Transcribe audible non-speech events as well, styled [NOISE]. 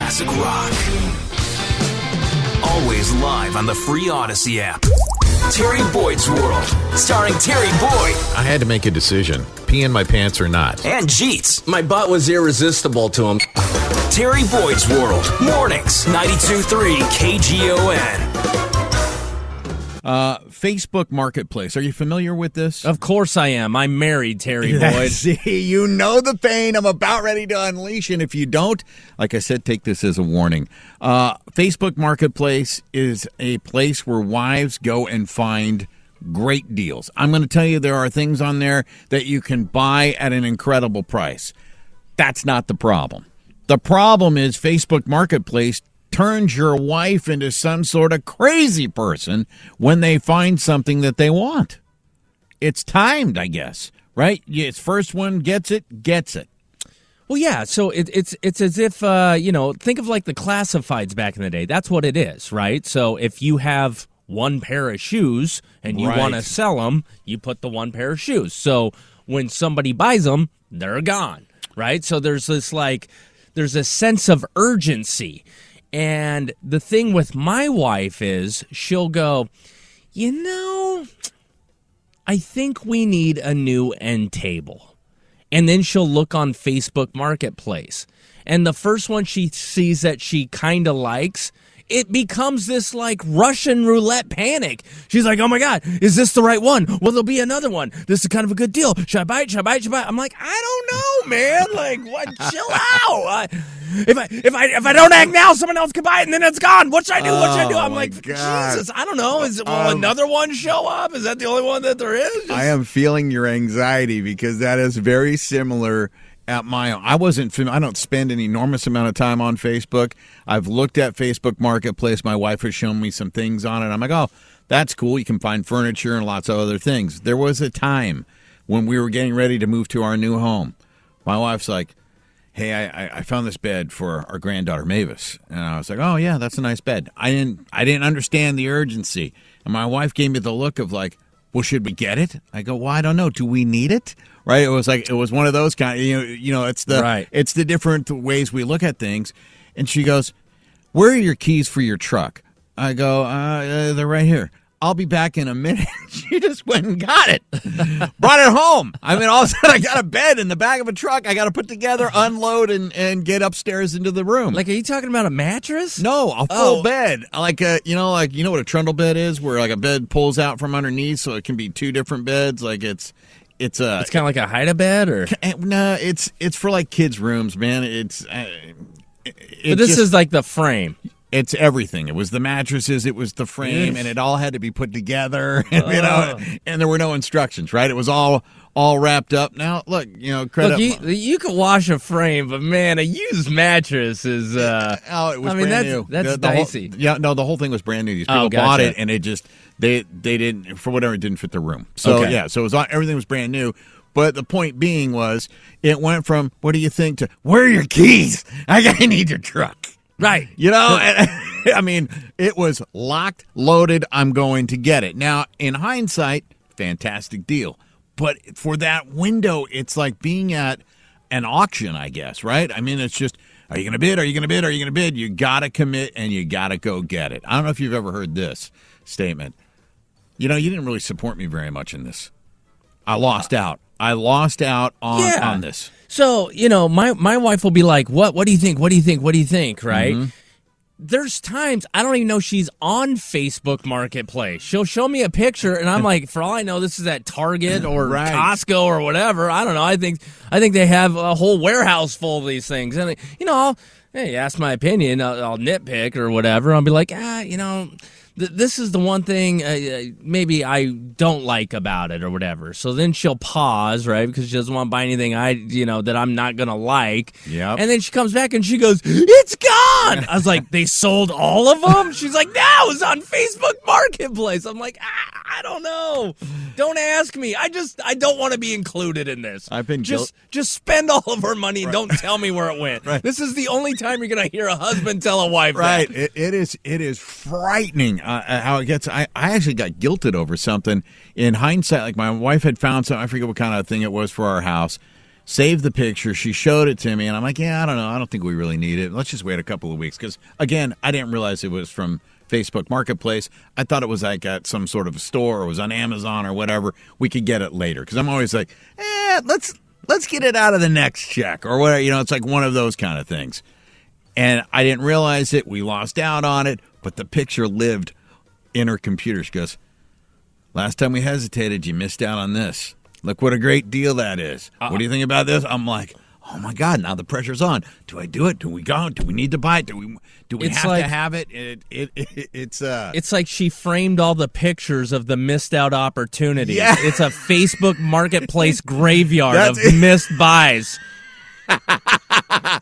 Classic rock. Always live on the free Odyssey app. Terry Boyd's World, starring Terry Boyd I had to make a decision pee in my pants or not. and Jeets. My butt was irresistible to him. Terry Boyd's World, mornings, 92.3 KGON. Uh, Facebook Marketplace. Are you familiar with this? Of course I am. I'm married, Terry [LAUGHS] Boyd. [LAUGHS] See, you know the pain I'm about ready to unleash. And if you don't, like I said, take this as a warning. Uh, Facebook Marketplace is a place where wives go and find great deals. I'm going to tell you there are things on there that you can buy at an incredible price. That's not the problem. The problem is Facebook Marketplace turns your wife into some sort of crazy person when they find something that they want it's timed, I guess, right? It's first one gets it, gets it. Well, yeah. So it, it's it's as if uh, you know, think of like the classifieds back in the day. That's what it is, right? So if you have one pair of shoes and you Right. want to sell them, you put the one pair of shoes. So when somebody buys them, they're gone, right? So there's this like there's a sense of urgency. And the thing with my wife is she'll go, you know, I think we need a new end table. And then she'll look on Facebook Marketplace. And the first one she sees that she kind of likes, it becomes this like Russian roulette panic. She's like, oh my God, is this the right one? Will there'll be another one? This is kind of a good deal. Should I buy it? Should I buy it? Should I buy it? I'm like, I don't know, man. Like, what? Chill out. If I if I if I don't act now, someone else could buy it and then it's gone. What should I do? What should I do? I'm oh, my like, God. Jesus, I don't know. Is will um, another one show up? Is that the only one that there is? Just- I am feeling your anxiety because that is very similar at my I wasn't fam- I don't spend an enormous amount of time on Facebook. I've looked at Facebook Marketplace. My wife has shown me some things on it. I'm like, "Oh, that's cool. You can find furniture and lots of other things." There was a time when we were getting ready to move to our new home. My wife's like, hey, I, I- found this bed for our granddaughter Mavis, and I was like, oh yeah, that's a nice bed. I didn't I didn't understand the urgency, and my wife gave me the look of like, well, should we get it? I go, well, I don't know. Do we need it? Right? It was like it was one of those kind. You know, you know, it's the Right. it's the different ways we look at things, and she goes, where are your keys for your truck? I go, uh, uh, they're right here. I'll be back in a minute. [LAUGHS] she just went and got it, brought it home. I mean, all of a sudden, I got a bed in the back of a truck. I got to put together, unload, and, and get upstairs into the room. like, are you talking about a mattress? no, a full Oh. bed, like a you know, like you know what a trundle bed is, where like a bed pulls out from underneath, so it can be two different beds. Like it's it's a It's kind of like a hide a bed, or eh, no, it's it's for like kids' rooms, man. It's. Uh, it, but this just- is like the frame. It's everything. It was the mattresses, it was the frame, and it all had to be put together. And, [LAUGHS] you know, Oh. and there were no instructions, right? It was all all wrapped up. Now, look, you know, credit. Look, you, you can wash a frame, but man, a used mattress is. uh Oh, it was I mean, brand that's new. that's The- the whole- dicey. yeah, no, the whole thing was brand new. These Oh, people bought it, and it just they they didn't for whatever it didn't fit the room. So Okay. yeah, so it was everything was brand new. But the point being was, it went from what do you think to where are your keys? I I need your truck. Right. You know, and- [LAUGHS] I mean, it was locked, loaded. I'm going to get it. Now, in hindsight, fantastic deal. But for that window, it's like being at an auction, I guess, right? I mean, it's just, are you going to bid? Are you going to bid? Are you going to bid? You got to commit and you got to go get it. I don't know if you've ever heard this statement. You know, you didn't really support me very much in this. I lost out. I lost out on, Yeah. on this. So you know, my my wife will be like, "What? What do you think? What do you think? What do you think?" Right? Mm-hmm. There's times I don't even know she's on Facebook Marketplace. She'll show me a picture, and I'm [LAUGHS] like, for all I know, this is at Target or Right. Costco or whatever. I don't know. I think I think they have a whole warehouse full of these things, and you know, I'll, hey, ask my opinion. I'll, I'll nitpick or whatever. I'll be like, ah, you know, th- this is the one thing uh, uh, maybe I don't like about it or whatever. So then she'll pause, right? Because she doesn't want to buy anything I, you know, that I'm not going to like. Yep. And then she comes back and she goes, It's gone. I was like, They sold all of them? She's like, No, it's on Facebook Marketplace. I'm like, ah, I don't know. Don't ask me. I just, I don't want to be included in this. I've been just, guilt- just spend all of her money and don't tell me where it went. [LAUGHS] Right. This is the only time you're going to hear a husband tell a wife Right. that. It, it is. It is frightening uh, how it gets. I, I actually got guilted over something. In hindsight, like my wife had found something. I forget what kind of thing it was for our house. Saved the picture. She showed it to me, and I'm like, yeah, I don't know. I don't think we really need it. Let's just wait a couple of weeks because again, I didn't realize it was from Facebook Marketplace. I thought it was like at some sort of store or was on Amazon or whatever. We could get it later because I'm always like, eh, let's let's get it out of the next check or whatever. You know, it's like one of those kind of things and I didn't realize it. We lost out on it, but the picture lived in her computer. She goes, Last time we hesitated, you missed out on this. Look what a great deal that is. What do you think about this? I'm like, Oh my God! Now the pressure's on. Do I do it? Do we go? Do we need to buy it? Do we? Do we It's have like- to have it? It, it, [LAUGHS] it? It's uh. It's like she framed all the pictures of the missed out opportunities. Yeah. It's a Facebook [LAUGHS] marketplace graveyard of it. missed buys. [LAUGHS]